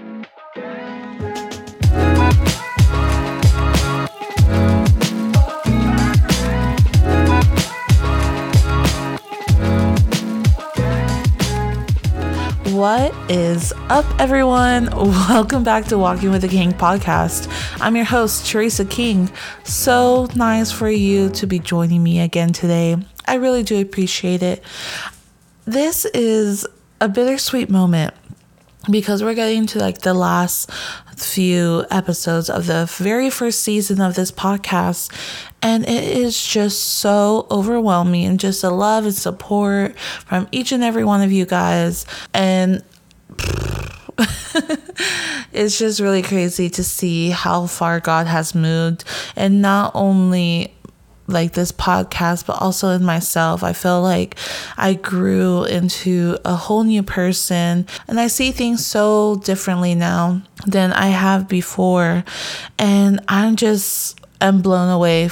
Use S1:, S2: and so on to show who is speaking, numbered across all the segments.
S1: What is up, everyone? Welcome back to Walking with the King podcast. I'm your host, Teresa King. So nice for you to be joining me again today. I really do appreciate it. This is a bittersweet moment because we're getting to like the last few episodes of the very first season of this podcast and it is just so overwhelming and just the love and support from each and every one of you guys and it's just really crazy to see how far God has moved and not only like this podcast, but also in myself. I feel like I grew into a whole new person and I see things so differently now than I have before. And I'm just, I'm blown away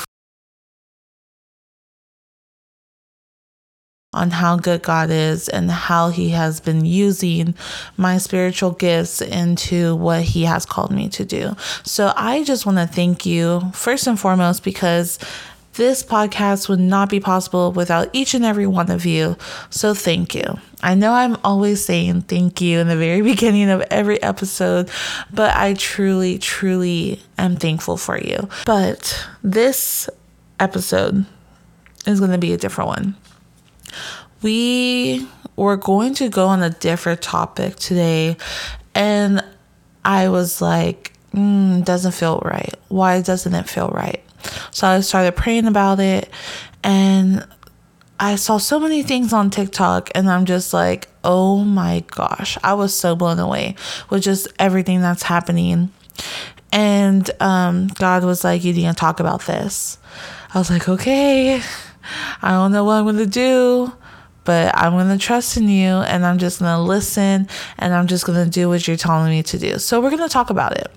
S1: on how good God is and how He has been using my spiritual gifts into what He has called me to do. So I just want to thank you first and foremost because this podcast would not be possible without each and every one of you. So thank you. I know I'm always saying thank you in the very beginning of every episode, but I truly, truly am thankful for you. But this episode is going to be a different one. We were going to go on a different topic today, and I was like, mm, doesn't feel right. Why doesn't it feel right? So I started praying about it and I saw so many things on TikTok and I'm just like, oh my gosh, I was so blown away with just everything that's happening. And um, God was like, you need to talk about this. I was like, okay, I don't know what I'm going to do, but I'm going to trust in you and I'm just going to listen and I'm just going to do what you're telling me to do. So we're going to talk about it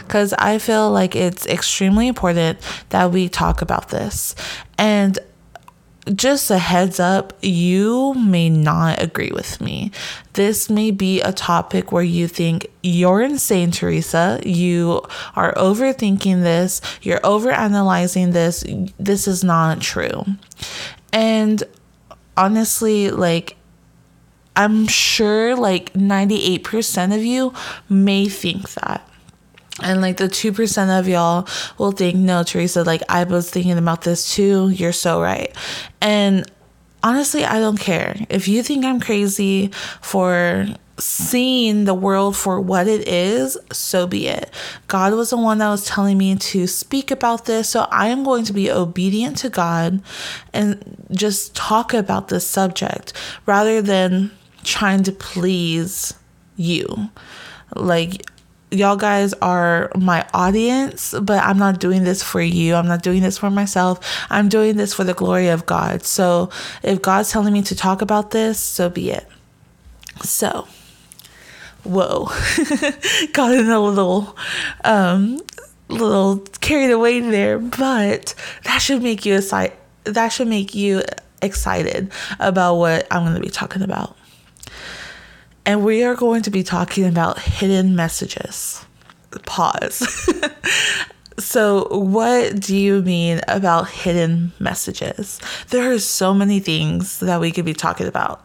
S1: because I feel like it's extremely important that we talk about this. And just a heads up, you may not agree with me. This may be a topic where you think you're insane, Teresa. You are overthinking this, you're overanalyzing this. This is not true. And honestly, like, I'm sure like 98% of you may think that. And like the 2% of y'all will think, no, Teresa, like I was thinking about this too. You're so right. And honestly, I don't care. If you think I'm crazy for seeing the world for what it is, so be it. God was the one that was telling me to speak about this. So I am going to be obedient to God and just talk about this subject rather than trying to please you. Like, y'all guys are my audience, but I'm not doing this for you. I'm not doing this for myself. I'm doing this for the glory of God. So if God's telling me to talk about this, so be it. So, whoa, got in a little, um, little carried away there, but that should make you excited. That should make you excited about what I'm going to be talking about and we are going to be talking about hidden messages. Pause. so, what do you mean about hidden messages? There are so many things that we could be talking about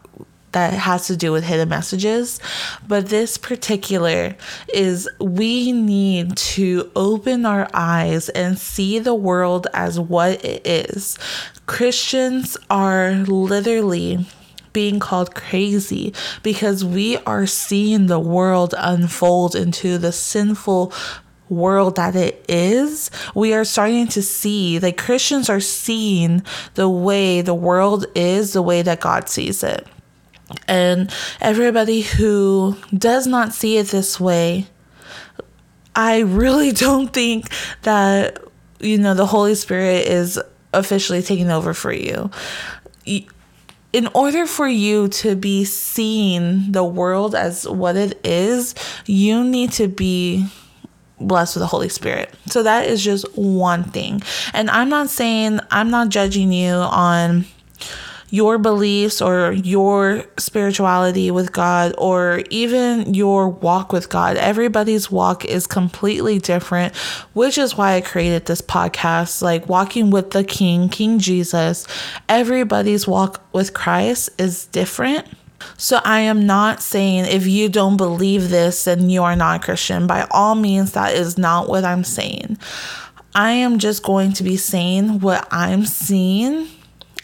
S1: that has to do with hidden messages, but this particular is we need to open our eyes and see the world as what it is. Christians are literally being called crazy because we are seeing the world unfold into the sinful world that it is, we are starting to see, like Christians are seeing the way the world is, the way that God sees it. And everybody who does not see it this way, I really don't think that, you know, the Holy Spirit is officially taking over for you in order for you to be seeing the world as what it is, you need to be blessed with the Holy Spirit. So that is just one thing. And I'm not saying, I'm not judging you on your beliefs or your spirituality with God or even your walk with God. Everybody's walk is completely different, which is why I created this podcast like walking with the King, King Jesus. Everybody's walk with Christ is different. So I am not saying if you don't believe this, then you are not Christian. By all means, that is not what I'm saying. I am just going to be saying what I'm seeing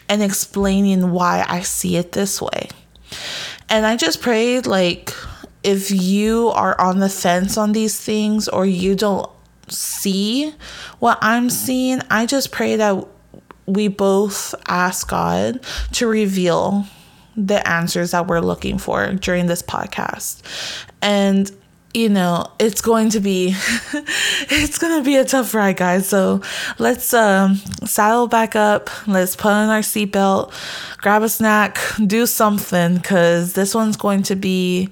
S1: and explaining why I see it this way. And I just prayed, like, if you are on the fence on these things or you don't see what I'm seeing, I just pray that we both ask God to reveal the answers that we're looking for during this podcast. And you know, it's going to be it's going to be a tough ride, guys. So, let's um saddle back up, let's put on our seatbelt, grab a snack, do something cuz this one's going to be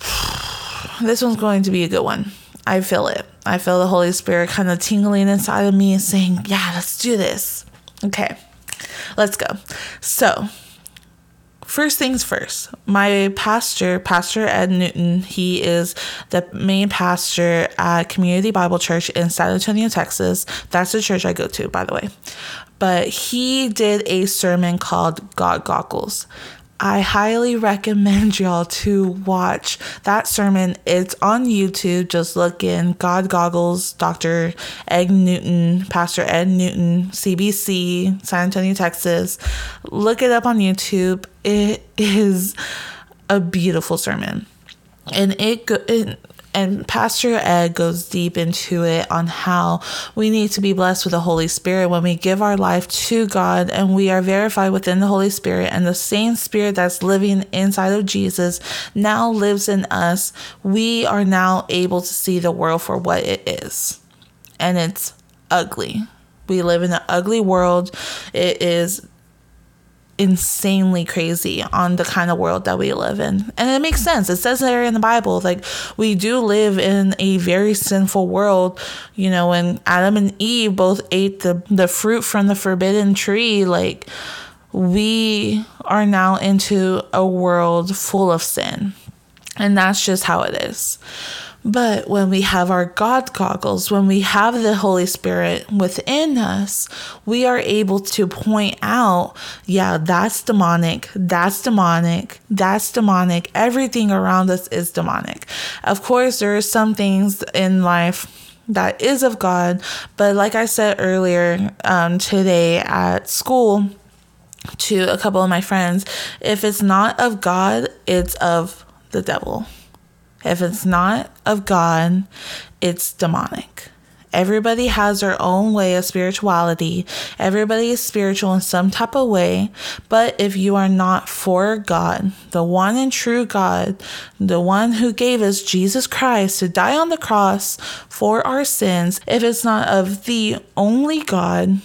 S1: this one's going to be a good one. I feel it. I feel the Holy Spirit kind of tingling inside of me saying, "Yeah, let's do this." Okay. Let's go. So, first things first, my pastor, Pastor Ed Newton, he is the main pastor at Community Bible Church in San Antonio, Texas. That's the church I go to, by the way. But he did a sermon called God Goggles. I highly recommend y'all to watch that sermon. It's on YouTube. Just look in God Goggles, Dr. Ed Newton, Pastor Ed Newton, CBC, San Antonio, Texas. Look it up on YouTube. It is a beautiful sermon. And it, it and Pastor Ed goes deep into it on how we need to be blessed with the Holy Spirit when we give our life to God and we are verified within the Holy Spirit, and the same Spirit that's living inside of Jesus now lives in us. We are now able to see the world for what it is. And it's ugly. We live in an ugly world. It is insanely crazy on the kind of world that we live in. And it makes sense. It says there in the Bible, like we do live in a very sinful world. You know, when Adam and Eve both ate the, the fruit from the forbidden tree, like we are now into a world full of sin. And that's just how it is. But when we have our God goggles, when we have the Holy Spirit within us, we are able to point out, yeah, that's demonic, that's demonic, that's demonic. Everything around us is demonic. Of course, there are some things in life that is of God, but like I said earlier um, today at school, to a couple of my friends, if it's not of God, it's of the devil. If it's not of God, it's demonic. Everybody has their own way of spirituality. Everybody is spiritual in some type of way. But if you are not for God, the one and true God, the one who gave us Jesus Christ to die on the cross for our sins, if it's not of the only God,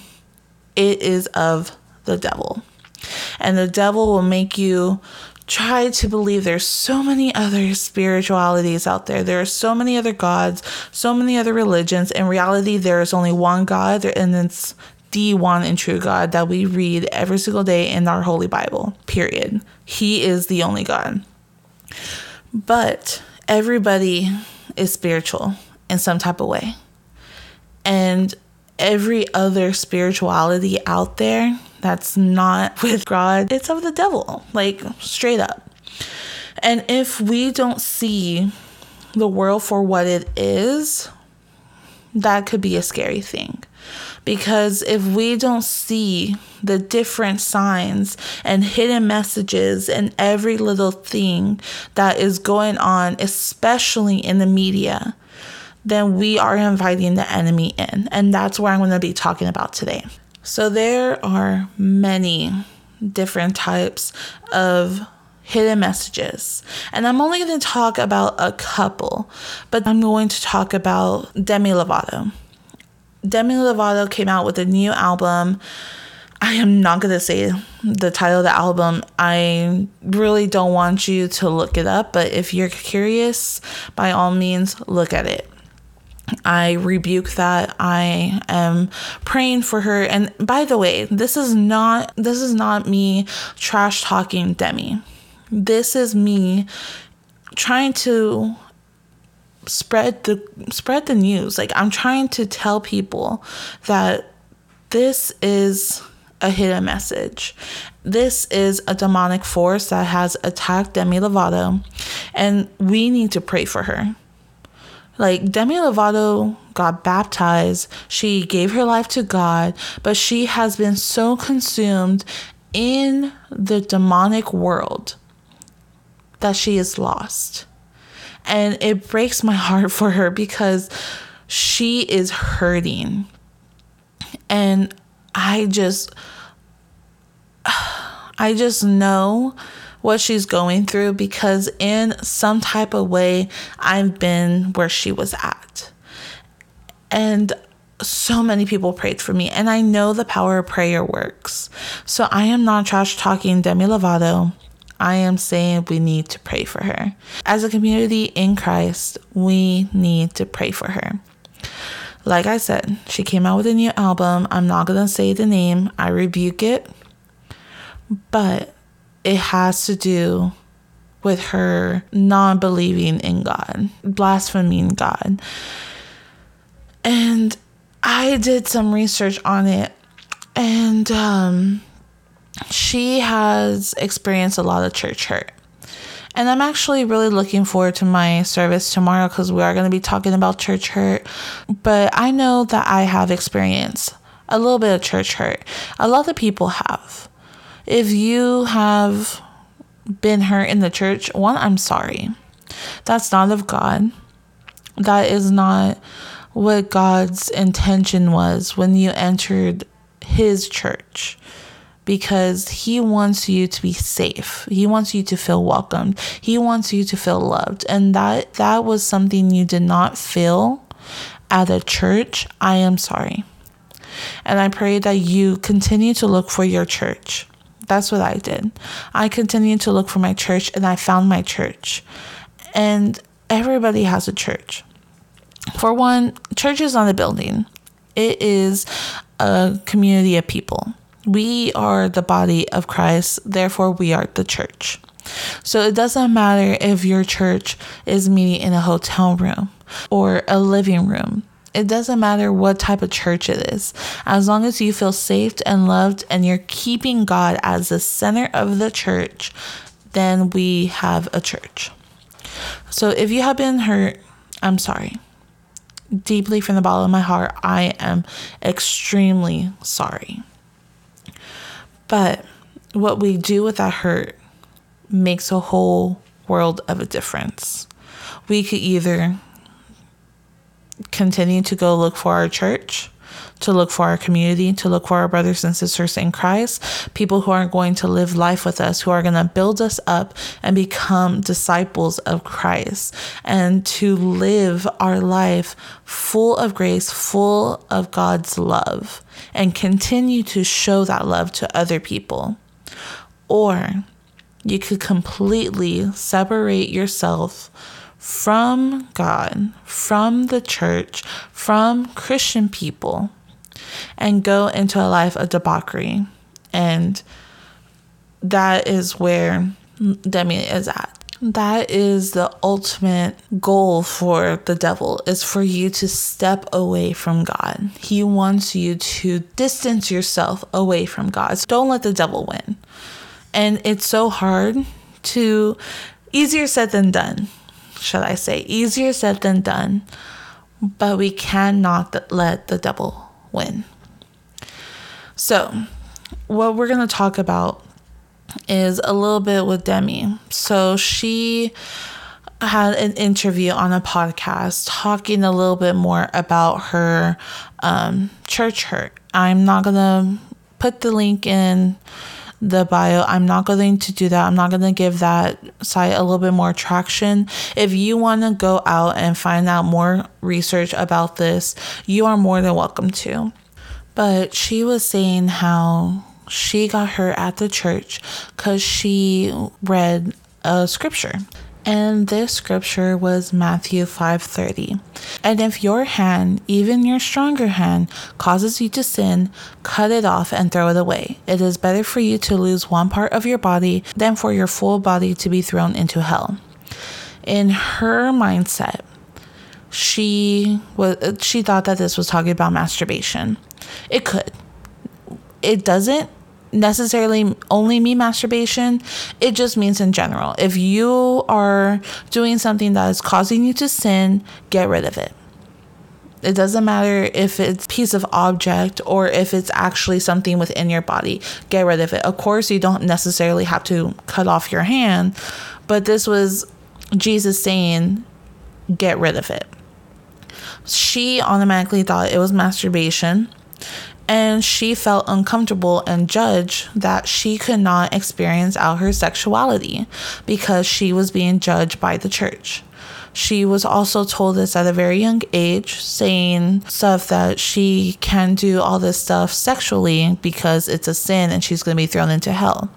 S1: it is of the devil. And the devil will make you try to believe there's so many other spiritualities out there. There are so many other gods, so many other religions. In reality, there is only one God, and it's the one and true God that we read every single day in our Holy Bible, period. He is the only God. But everybody is spiritual in some type of way. And every other spirituality out there that's not with God, it's of the devil, like straight up. And if we don't see the world for what it is, that could be a scary thing. Because if we don't see the different signs and hidden messages and every little thing that is going on, especially in the media, then we are inviting the enemy in. And that's what I'm going to be talking about today. So there are many different types of hidden messages. And I'm only going to talk about a couple, but I'm going to talk about Demi Lovato. Demi Lovato came out with a new album. I am not going to say the title of the album. I really don't want you to look it up, but if you're curious, by all means, look at it. I rebuke that. I am praying for her. And by the way, this is not this is not me trash talking Demi. This is me trying to spread the spread the news. Like I'm trying to tell people that this is a hidden message. This is a demonic force that has attacked Demi Lovato, and we need to pray for her. Like Demi Lovato got baptized, she gave her life to God, but she has been so consumed in the demonic world that she is lost. And it breaks my heart for her because she is hurting. And I just I just know what she's going through because in some type of way I've been where she was at. And so many people prayed for me and I know the power of prayer works. So I am not trash talking Demi Lovato. I am saying we need to pray for her. As a community in Christ, we need to pray for her. Like I said, she came out with a new album. I'm not going to say the name, I rebuke it. But it has to do with her non believing in God, blaspheming God. And I did some research on it, and um, she has experienced a lot of church hurt. And I'm actually really looking forward to my service tomorrow because we are going to be talking about church hurt. But I know that I have experienced a little bit of church hurt. A lot of people have. If you have been hurt in the church, one, I'm sorry. That's not of God. That is not what God's intention was when you entered His church because he wants you to be safe. He wants you to feel welcomed. He wants you to feel loved. And that that was something you did not feel at a church. I am sorry. And I pray that you continue to look for your church. That's what I did. I continued to look for my church and I found my church. And everybody has a church. For one, church is not a building. It is a community of people. We are the body of Christ, therefore, we are the church. So it doesn't matter if your church is meeting in a hotel room or a living room. It doesn't matter what type of church it is. As long as you feel safe and loved and you're keeping God as the center of the church, then we have a church. So if you have been hurt, I'm sorry. Deeply from the bottom of my heart, I am extremely sorry. But what we do with that hurt makes a whole world of a difference. We could either continue to go look for our church, to look for our community, to look for our brothers and sisters in Christ, people who aren't going to live life with us, who are going to build us up and become disciples of Christ, and to live our life full of grace, full of God's love and continue to show that love to other people. Or you could completely separate yourself from God, from the church, from Christian people, and go into a life of debauchery. And that is where Demi is at that is the ultimate goal for the devil is for you to step away from God. He wants you to distance yourself away from God. So don't let the devil win. And it's so hard to easier said than done, should I say. Easier said than done. But we cannot let the devil win. So, what we're going to talk about is a little bit with Demi. So she had an interview on a podcast talking a little bit more about her um, church hurt. I'm not going to put the link in the bio. I'm not going to do that. I'm not going to give that site a little bit more traction. If you want to go out and find out more research about this, you are more than welcome to. But she was saying how she got her at the church because she read a scripture. And this scripture was Matthew 5:30. And if your hand, even your stronger hand, causes you to sin, cut it off and throw it away. It is better for you to lose one part of your body than for your full body to be thrown into hell. In her mindset, she was she thought that this was talking about masturbation. It could. It doesn't necessarily only mean masturbation. It just means in general. If you are doing something that is causing you to sin, get rid of it. It doesn't matter if it's piece of object or if it's actually something within your body. Get rid of it. Of course, you don't necessarily have to cut off your hand, but this was Jesus saying, get rid of it. She automatically thought it was masturbation and she felt uncomfortable and judged that she could not experience out her sexuality because she was being judged by the church. She was also told this at a very young age, saying stuff that she can do all this stuff sexually because it's a sin and she's going to be thrown into hell.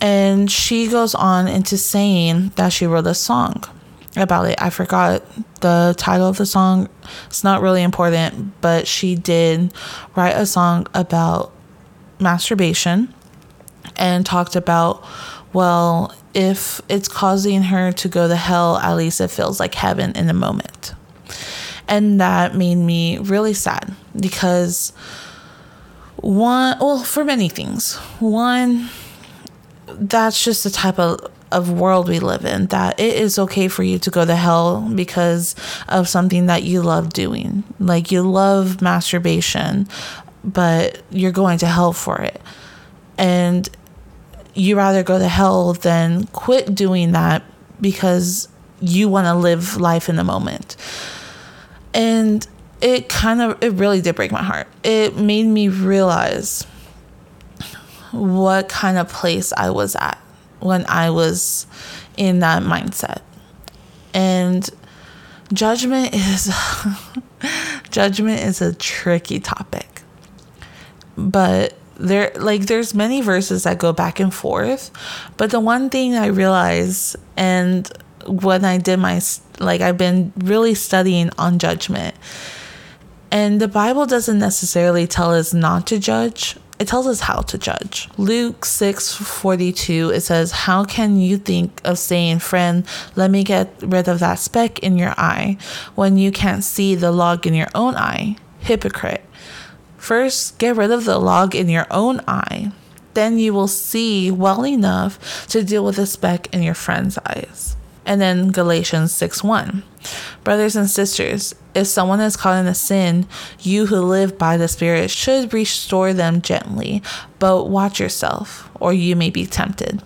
S1: And she goes on into saying that she wrote a song about it. I forgot the title of the song. It's not really important, but she did write a song about masturbation and talked about, well, if it's causing her to go to hell, at least it feels like heaven in the moment. And that made me really sad because one, well, for many things. One, that's just the type of of world we live in that it is okay for you to go to hell because of something that you love doing. Like you love masturbation, but you're going to hell for it. And you rather go to hell than quit doing that because you want to live life in the moment. And it kind of it really did break my heart. It made me realize what kind of place I was at when I was in that mindset. And judgment is judgment is a tricky topic. But there like there's many verses that go back and forth, but the one thing I realized and when I did my like I've been really studying on judgment. And the Bible doesn't necessarily tell us not to judge, it tells us how to judge. Luke 6 42, it says, How can you think of saying, Friend, let me get rid of that speck in your eye when you can't see the log in your own eye? Hypocrite. First, get rid of the log in your own eye. Then you will see well enough to deal with the speck in your friend's eyes. And then Galatians 6 1. Brothers and sisters, if someone is caught in a sin, you who live by the Spirit should restore them gently, but watch yourself, or you may be tempted.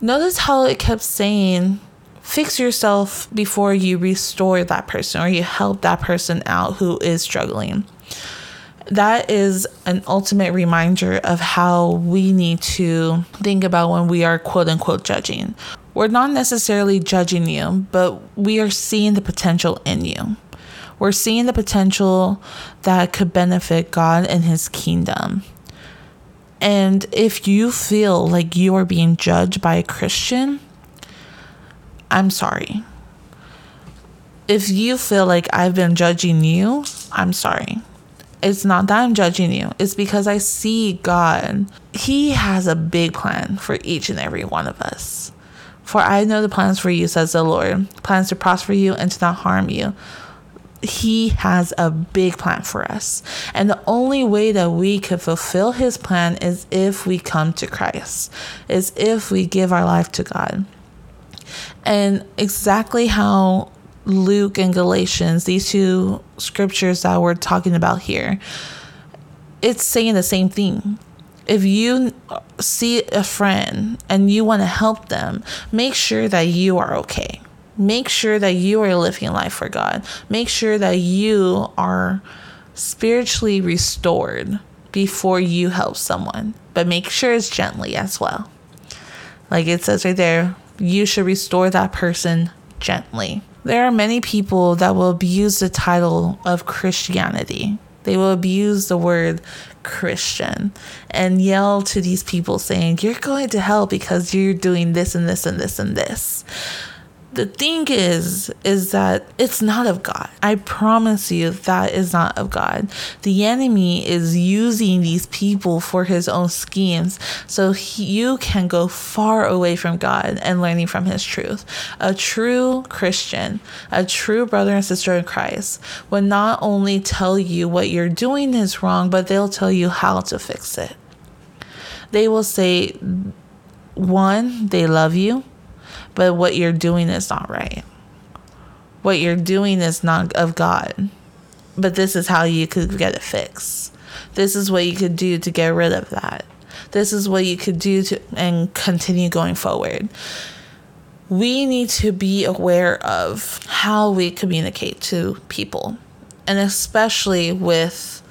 S1: Notice how it kept saying, fix yourself before you restore that person or you help that person out who is struggling. That is an ultimate reminder of how we need to think about when we are quote unquote judging we're not necessarily judging you, but we are seeing the potential in you. We're seeing the potential that could benefit God and His kingdom. And if you feel like you are being judged by a Christian, I'm sorry. If you feel like I've been judging you, I'm sorry. It's not that I'm judging you, it's because I see God. He has a big plan for each and every one of us. For I know the plans for you, says the Lord plans to prosper you and to not harm you. He has a big plan for us. And the only way that we could fulfill his plan is if we come to Christ, is if we give our life to God. And exactly how Luke and Galatians, these two scriptures that we're talking about here, it's saying the same thing if you see a friend and you want to help them, make sure that you are okay. Make sure that you are living life for God. Make sure that you are spiritually restored before you help someone, but make sure it's gently as well. Like it says right there, you should restore that person gently. There are many people that will abuse the title of Christianity They will abuse the word Christian and yell to these people saying, You're going to hell because you're doing this and this and this and this the thing is is that it's not of god. I promise you that is not of god. The enemy is using these people for his own schemes so he, you can go far away from god and learning from his truth. A true christian a true brother and sister in christ will not only tell you what you're doing is wrong but they'll tell you how to fix it. They will say one they love you but what you're doing is not right. What you're doing is not of God. But this is how you could get it fixed. This is what you could do to get rid of that. This is what you could do to and continue going forward. We need to be aware of how we communicate to people, and especially with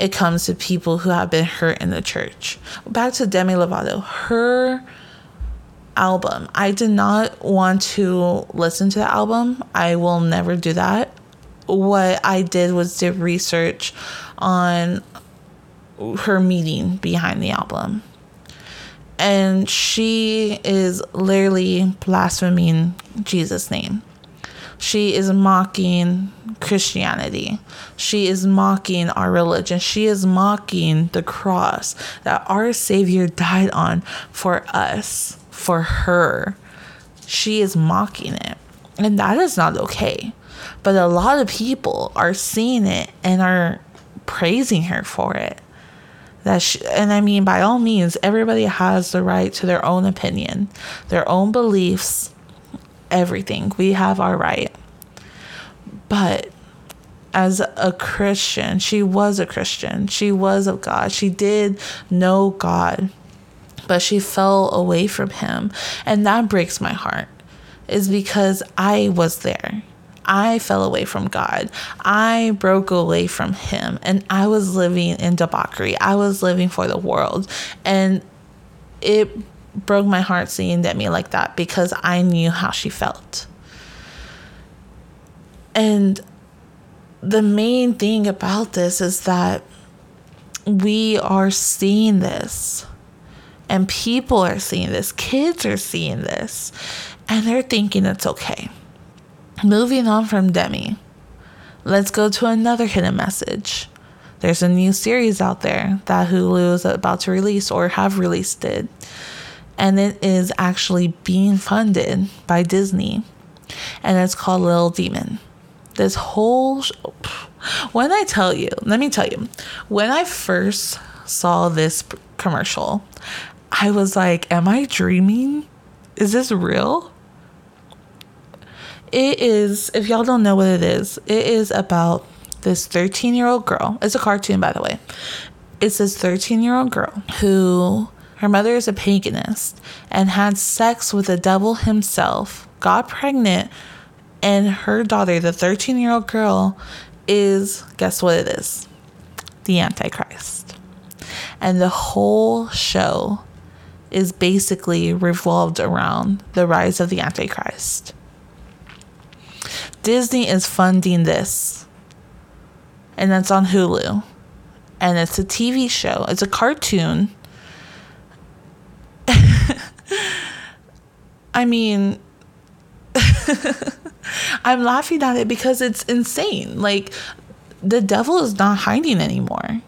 S1: it comes to people who have been hurt in the church. Back to Demi Lovato, her album. I did not want to listen to the album. I will never do that. What I did was did research on her meaning behind the album. And she is literally blaspheming Jesus' name. She is mocking Christianity. She is mocking our religion. She is mocking the cross that our Savior died on for us for her. She is mocking it. And that is not okay. But a lot of people are seeing it and are praising her for it. That she, and I mean by all means everybody has the right to their own opinion, their own beliefs, everything. We have our right. But as a Christian, she was a Christian. She was of God. She did know God but she fell away from him. And that breaks my heart, is because I was there. I fell away from God. I broke away from Him and I was living in debauchery. I was living for the world. And it broke my heart seeing Demi like that because I knew how she felt. And the main thing about this is that we are seeing this and people are seeing this, kids are seeing this, and they're thinking it's okay. Moving on from Demi, let's go to another hidden message. There's a new series out there that Hulu is about to release or have released it. And it is actually being funded by Disney. And it's called Little Demon. This whole. Sh- when I tell you, let me tell you, when I first saw this commercial, I was like, Am I dreaming? Is this real? It is, if y'all don't know what it is, it is about this 13 year old girl. It's a cartoon, by the way. It's this 13 year old girl who, her mother is a paganist and had sex with the devil himself, got pregnant, and her daughter, the 13 year old girl, is guess what it is? The Antichrist. And the whole show is basically revolved around the rise of the Antichrist. Disney is funding this, and it's on Hulu. And it's a TV show, it's a cartoon. I mean, I'm laughing at it because it's insane. Like, the devil is not hiding anymore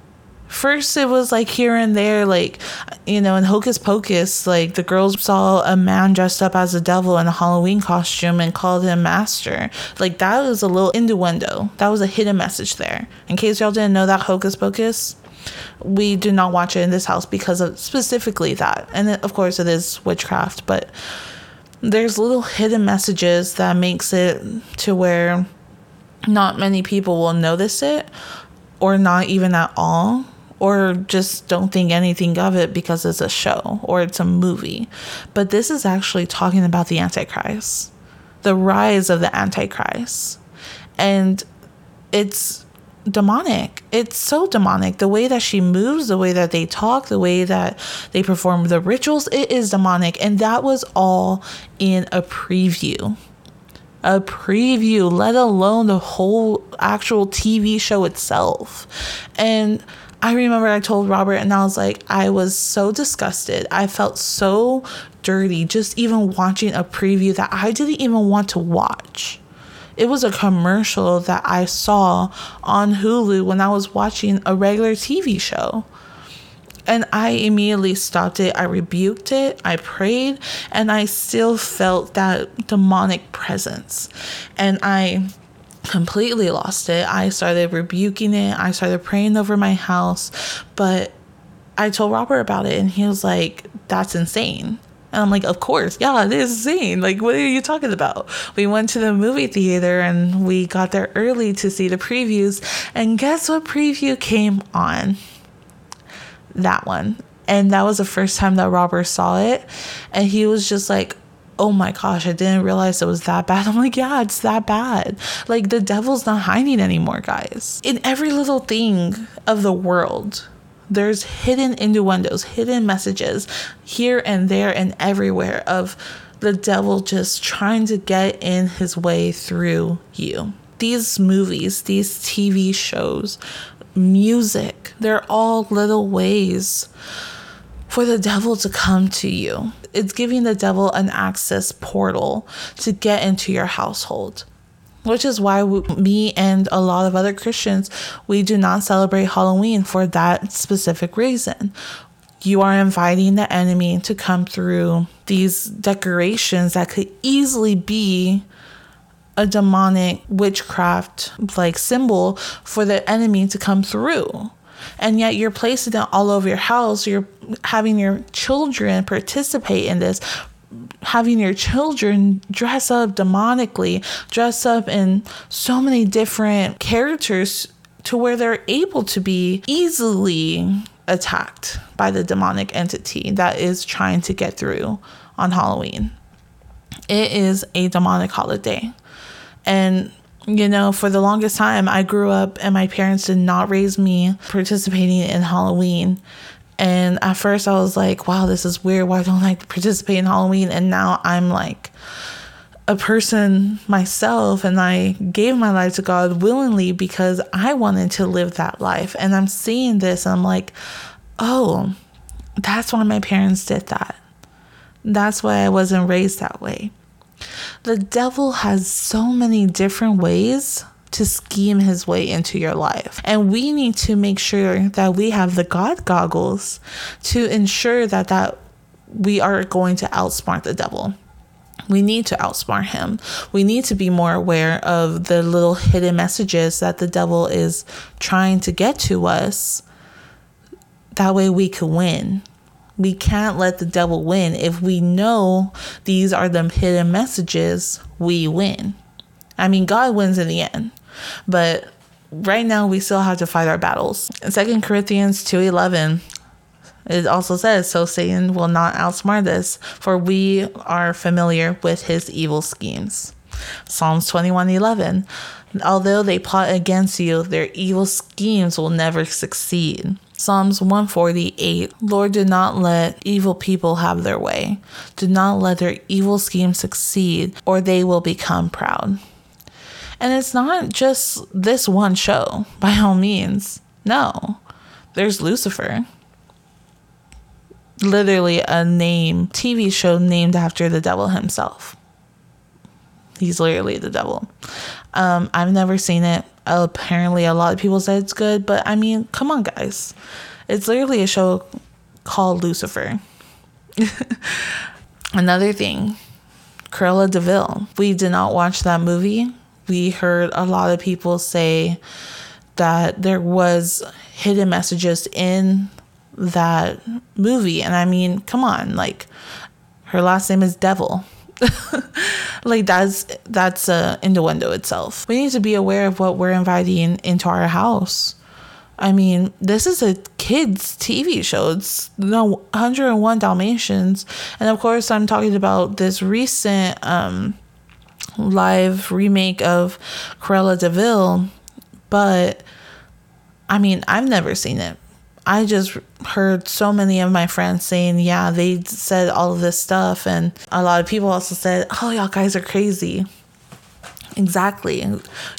S1: first it was like here and there like you know in hocus pocus like the girls saw a man dressed up as a devil in a halloween costume and called him master. Like that was a little innuendo. That was a hidden message there. In case y'all didn't know that hocus pocus we do not watch it in this house because of specifically that. And it, of course it is witchcraft but there's little hidden messages that makes it to where not many people will notice it or not even at all or just don't think anything of it because it's a show or it's a movie. But this is actually talking about the Antichrist, the rise of the Antichrist. And it's demonic. It's so demonic. The way that she moves, the way that they talk, the way that they perform the rituals, it is demonic. And that was all in a preview. a preview, let alone the whole actual TV show itself. And I remember I told Robert, and I was like, I was so disgusted. I felt so dirty just even watching a preview that I didn't even want to watch. It was a commercial that I saw on Hulu when I was watching a regular TV show. And I immediately stopped it. I rebuked it. I prayed. And I still felt that demonic presence. And I completely lost it. I started rebuking it. I started praying over my house. But I told Robert about it. And he was like, that's insane. And I'm like, of course, yeah, it is insane. Like, what are you talking about? We went to the movie theater and we got there early to see the previews. And guess what preview came on? That one. And that was the first time that Robert saw it. And he was just like, oh my gosh, I didn't realize it was that bad. I'm like, yeah, it's that bad. Like, the devil's not hiding anymore, guys. In every little thing of the world, there's hidden innuendos, hidden messages here and there and everywhere of the devil just trying to get in his way through you. These movies, these TV shows, music, they're all little ways for the devil to come to you. It's giving the devil an access portal to get into your household which is why we, me and a lot of other Christians we do not celebrate Halloween for that specific reason. You are inviting the enemy to come through these decorations that could easily be a demonic witchcraft like symbol for the enemy to come through. And yet you're placing it all over your house. You're having your children participate in this having your children dress up demonically, dress up in so many different characters to where they're able to be easily attacked by the demonic entity that is trying to get through on Halloween. It is a demonic holiday. And you know, for the longest time, I grew up and my parents did not raise me participating in Halloween. And at first I was like, wow, this is weird. Why don't I participate in Halloween? And now I'm like a person myself and I gave my life to God willingly because I wanted to live that life. And I'm seeing this and I'm like, oh, that's why my parents did that. That's why I wasn't raised that way. The devil has so many different ways to scheme his way into your life. And we need to make sure that we have the God goggles to ensure that that we are going to outsmart the devil. We need to outsmart him. We need to be more aware of the little hidden messages that the devil is trying to get to us. That way we can win. We can't let the devil win. If we know these are the hidden messages, we win. I mean, God wins in the end. But right now we still have to fight our battles. In 2 Corinthians 2:11 it also says, So Satan will not outsmart us, for we are familiar with his evil schemes. Psalms 21:11 Although they plot against you, their evil schemes will never succeed. Psalms 148 Lord, do not let evil people have their way. Do not let their evil schemes succeed, or they will become proud. And it's not just this one show, by all means. No, there's Lucifer. Literally a name, TV show named after the devil himself. He's literally the devil. Um, I've never seen it. Apparently, a lot of people said it's good, but I mean, come on, guys. It's literally a show called Lucifer. Another thing, Cruella de Vil. We did not watch that movie we heard a lot of people say that there was hidden messages in that movie and i mean come on like her last name is devil like that's that's uh, innuendo itself. We need to be aware of what we're inviting into our house. I mean this is a kids tv show. It's no 101 dalmatians. And of course i'm talking about this recent um live remake of Cruella de Vil, but I mean, I've never seen it. I just heard so many of my friends saying, yeah, they said all of this stuff. And a lot of people also said, oh, y'all guys are crazy. Exactly.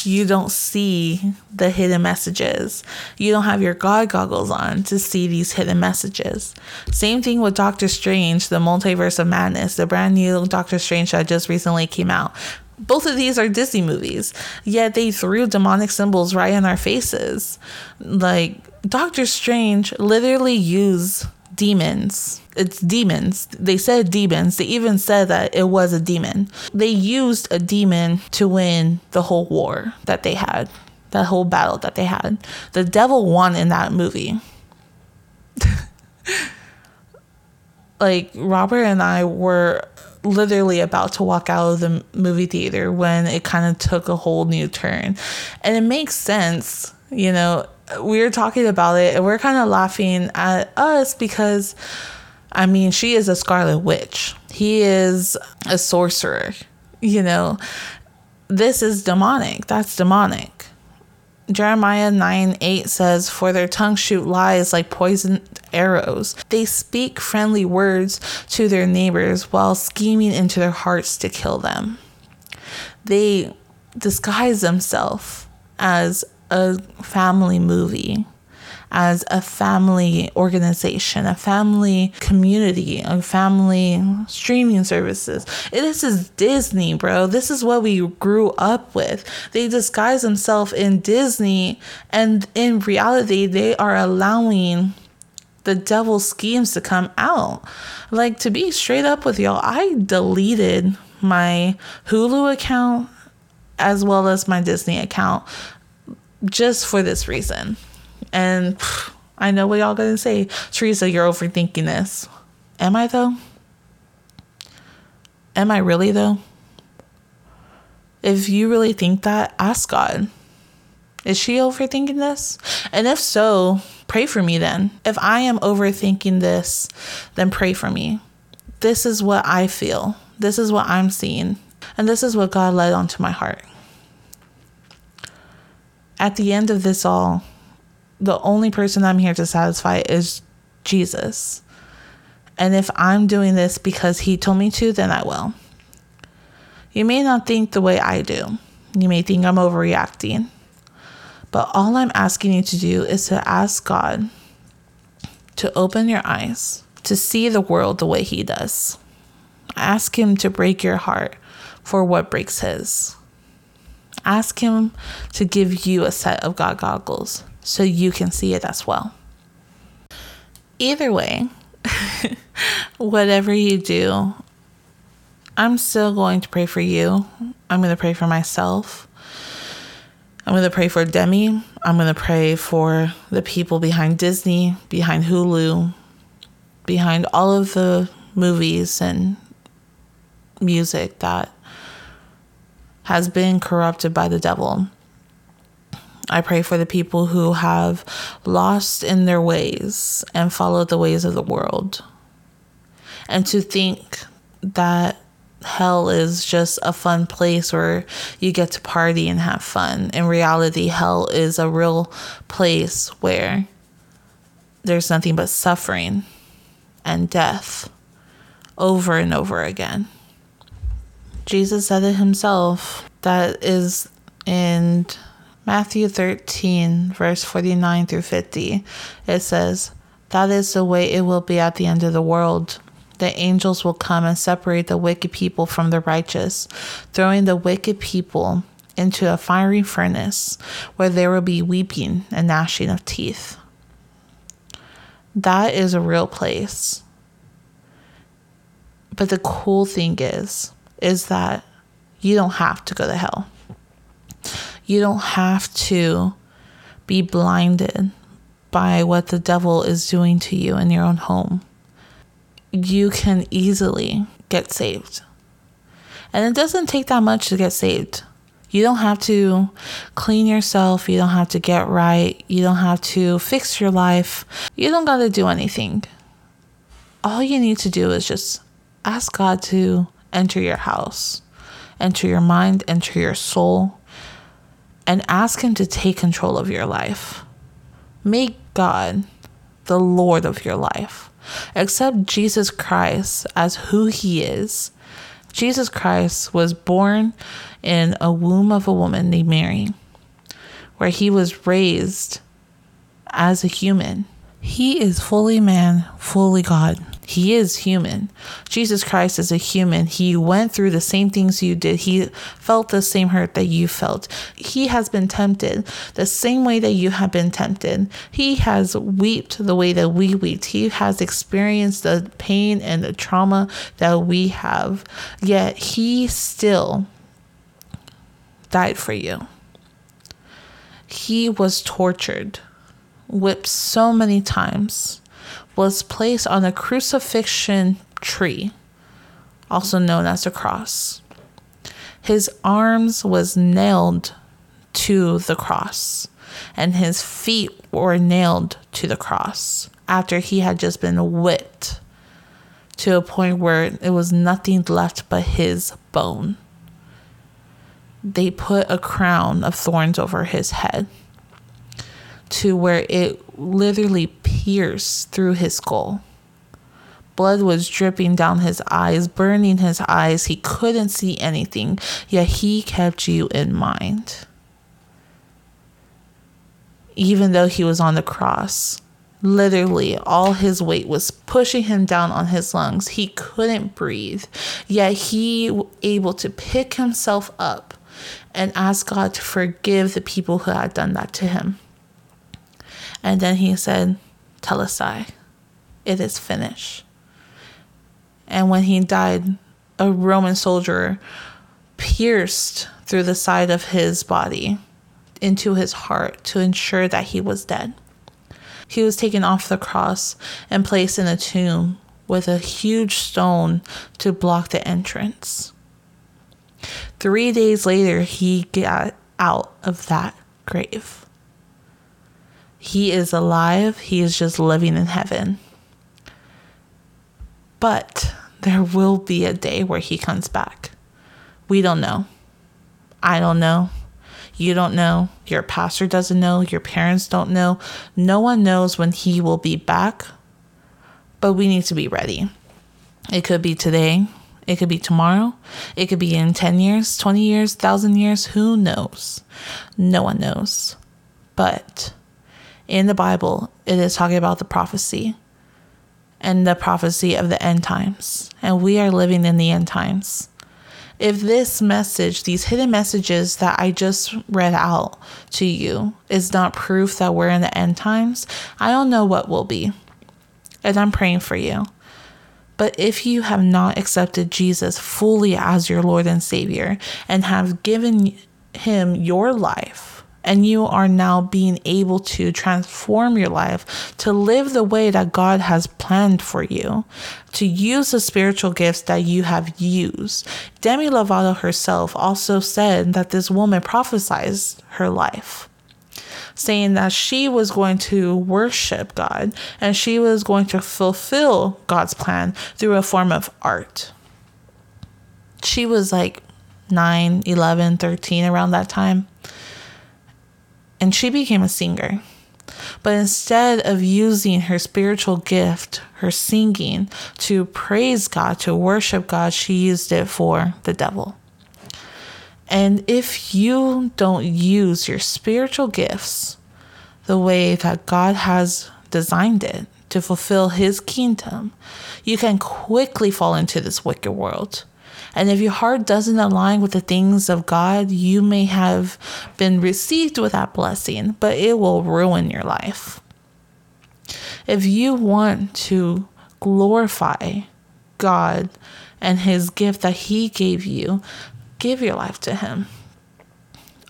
S1: You don't see the hidden messages. You don't have your God goggles on to see these hidden messages. Same thing with Doctor Strange, the Multiverse of Madness, the brand new Doctor Strange that just recently came out. Both of these are Disney movies, yet they threw demonic symbols right in our faces. Like, Doctor Strange literally used demons. It's demons. They said demons. They even said that it was a demon. They used a demon to win the whole war that they had, that whole battle that they had. The devil won in that movie. like, Robert and I were literally about to walk out of the movie theater when it kind of took a whole new turn. And it makes sense, you know, we were talking about it and we're kind of laughing at us because I mean, she is a scarlet witch. He is a sorcerer. You know, this is demonic. That's demonic. Jeremiah 9 8 says, For their tongue shoot lies like poisoned arrows. They speak friendly words to their neighbors while scheming into their hearts to kill them. They disguise themselves as a family movie, as a family organization, a family community, a family streaming services. This is Disney, bro. This is what we grew up with. They disguise themselves in Disney, and in reality, they are allowing the devil's schemes to come out. Like, to be straight up with y'all, I deleted my Hulu account as well as my Disney account just for this reason. And pff, I know what y'all gonna say. Teresa, you're overthinking this. Am I though? Am I really though? If you really think that, ask God. Is she overthinking this? And if so, pray for me then. If I am overthinking this, then pray for me. This is what I feel. This is what I'm seeing. And this is what God led onto my heart at the end of this all, the only person I'm here to satisfy is Jesus. And if I'm doing this because he told me to, then I will. You may not think the way I do. You may think I'm overreacting. But all I'm asking you to do is to ask God to open your eyes to see the world the way he does. Ask him to break your heart for what breaks his. Ask Him to give you a set of God goggles so you can see it as well. Either way, whatever you do, I'm still going to pray for you. I'm going to pray for myself. I'm going to pray for Demi. I'm going to pray for the people behind Disney, behind Hulu, behind all of the movies and music that has been corrupted by the devil. I pray for the people who have lost in their ways and followed the ways of the world. And to think that hell is just a fun place where you get to party and have fun. In reality, hell is a real place where there's nothing but suffering and death over and over again. Jesus said it himself. That is in Matthew 13, verse 49 through 50. It says, That is the way it will be at the end of the world. The angels will come and separate the wicked people from the righteous, throwing the wicked people into a fiery furnace where there will be weeping and gnashing of teeth. That is a real place. But the cool thing is, is that you don't have to go to hell. You don't have to be blinded by what the devil is doing to you in your own home. You can easily get saved. And it doesn't take that much to get saved. You don't have to clean yourself. You don't have to get right. You don't have to fix your life. You don't got to do anything. All you need to do is just ask God to enter your house, enter your mind, enter your soul, and ask Him to take control of your life. Make God the Lord of your life. Accept Jesus Christ as who He is. Jesus Christ was born in a womb of a woman named Mary, where he was raised as a human. He is fully man, fully God. He is human. Jesus Christ is a human. He went through the same things you did. He felt the same hurt that you felt. He has been tempted the same way that you have been tempted. He has wept the way that we wept. He has experienced the pain and the trauma that we have. Yet he still died for you. He was tortured whipped so many times, was placed on a crucifixion tree, also known as a cross. His arms was nailed to the cross, and his feet were nailed to the cross after he had just been whipped to a point where it was nothing left but his bone. They put a crown of thorns over his head to where it literally pierced through his skull. Blood was dripping down his eyes, burning his eyes. He couldn't see anything, yet he kept you in mind. Even though he was on the cross, literally all his weight was pushing him down on his lungs. He couldn't breathe, yet he was able to pick himself up and ask God to forgive the people who had done that to him. And then he said, Tetelestai, it is finished. And when he died, a Roman soldier pierced through the side of his body into his heart to ensure that he was dead. He was taken off the cross and placed in a tomb with a huge stone to block the entrance. Three days later, he got out of that grave. He is alive, he is just living in heaven. But there will be a day where he comes back. We don't know. I don't know. You don't know. Your pastor doesn't know. Your parents don't know. No one knows when he will be back. But we need to be ready. It could be today. It could be tomorrow. It could be in 10 years, 20 years, 1,000 years. Who knows? No one knows. But in the Bible, it is talking about the prophecy and the prophecy of the end times. And we are living in the end times. If this message, these hidden messages that I just read out to you, is not proof that we're in the end times, I don't know what will be. And I'm praying for you. But if you have not accepted Jesus fully as your Lord and Savior and have given him your life, and you are now being able to transform your life to live the way that God has planned for you, to use the spiritual gifts that you have used. Demi Lovato herself also said that this woman prophesied her life. Saying that she was going to worship God and she was going to fulfill God's plan through a form of art. She was like 9, 11, 13 around that time and she became a singer. But instead of using her spiritual gift, her singing, to praise God, to worship God, she used it for the devil. And if you don't use your spiritual gifts the way that God has designed it to fulfill his kingdom, you can quickly fall into this wicked world and if your heart doesn't align with the things of God, you may have been received with that blessing, but it will ruin your life. If you want to glorify God and His gift that He gave you, give your life to Him.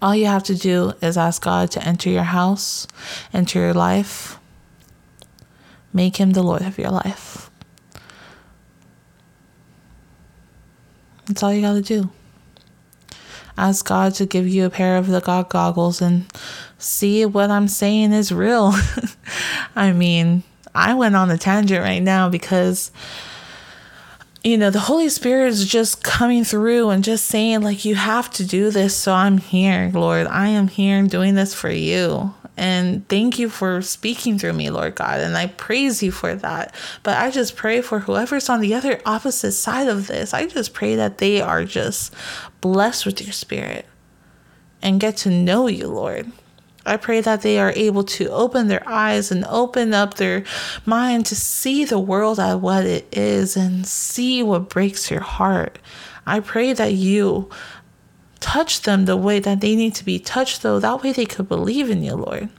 S1: All you have to do is ask God to enter your house, enter your life, make Him the Lord of your life. That's all you got to do. Ask God to give you a pair of the God goggles and see what I'm saying is real. I mean, I went on a tangent right now because you know, the Holy Spirit is just coming through and just saying, like, you have to do this. So I'm here, Lord. I am here doing this for you. And thank you for speaking through me, Lord God. And I praise you for that. But I just pray for whoever's on the other opposite side of this. I just pray that they are just blessed with your spirit and get to know you, Lord. I pray that they are able to open their eyes and open up their mind to see the world at what it is and see what breaks your heart. I pray that you touch them the way that they need to be touched, though, that way they could believe in you, Lord.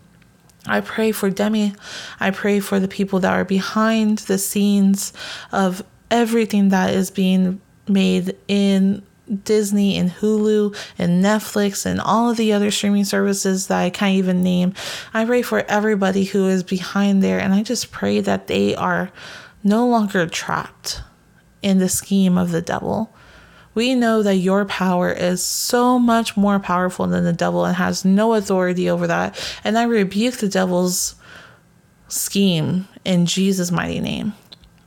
S1: I pray for Demi. I pray for the people that are behind the scenes of everything that is being made in Disney and Hulu and Netflix and all of the other streaming services that I can't even name. I pray for everybody who is behind there, and I just pray that they are no longer trapped in the scheme of the devil. We know that your power is so much more powerful than the devil and has no authority over that. And I rebuke the devil's scheme in Jesus' mighty name.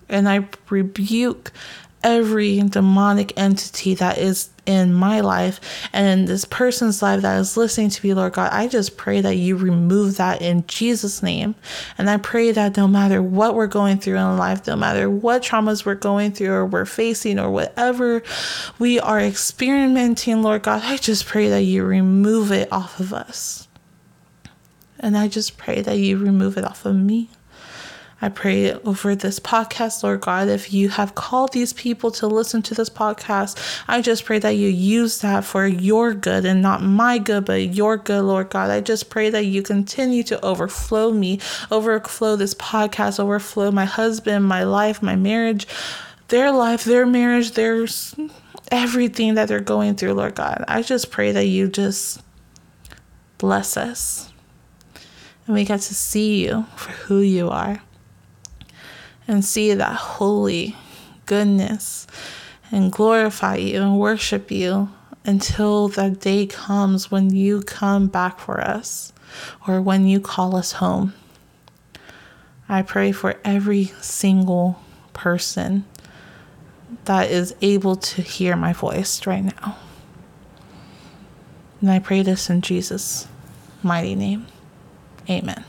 S1: And I rebuke every demonic entity that is in my life and in this person's life that is listening to me, Lord God, I just pray that you remove that in Jesus' name. And I pray that no matter what we're going through in life, no matter what traumas we're going through or we're facing or whatever we are experimenting, Lord God, I just pray that you remove it off of us. And I just pray that you remove it off of me. I pray over this podcast, Lord God, if you have called these people to listen to this podcast, I just pray that you use that for your good and not my good, but your good, Lord God. I just pray that you continue to overflow me, overflow this podcast, overflow my husband, my life, my marriage, their life, their marriage, there's everything that they're going through, Lord God. I just pray that you just bless us and we get to see you for who you are and see that holy goodness and glorify you and worship you until that day comes when you come back for us or when you call us home. I pray for every single person that is able to hear my voice right now. And I pray this in Jesus' mighty name. Amen.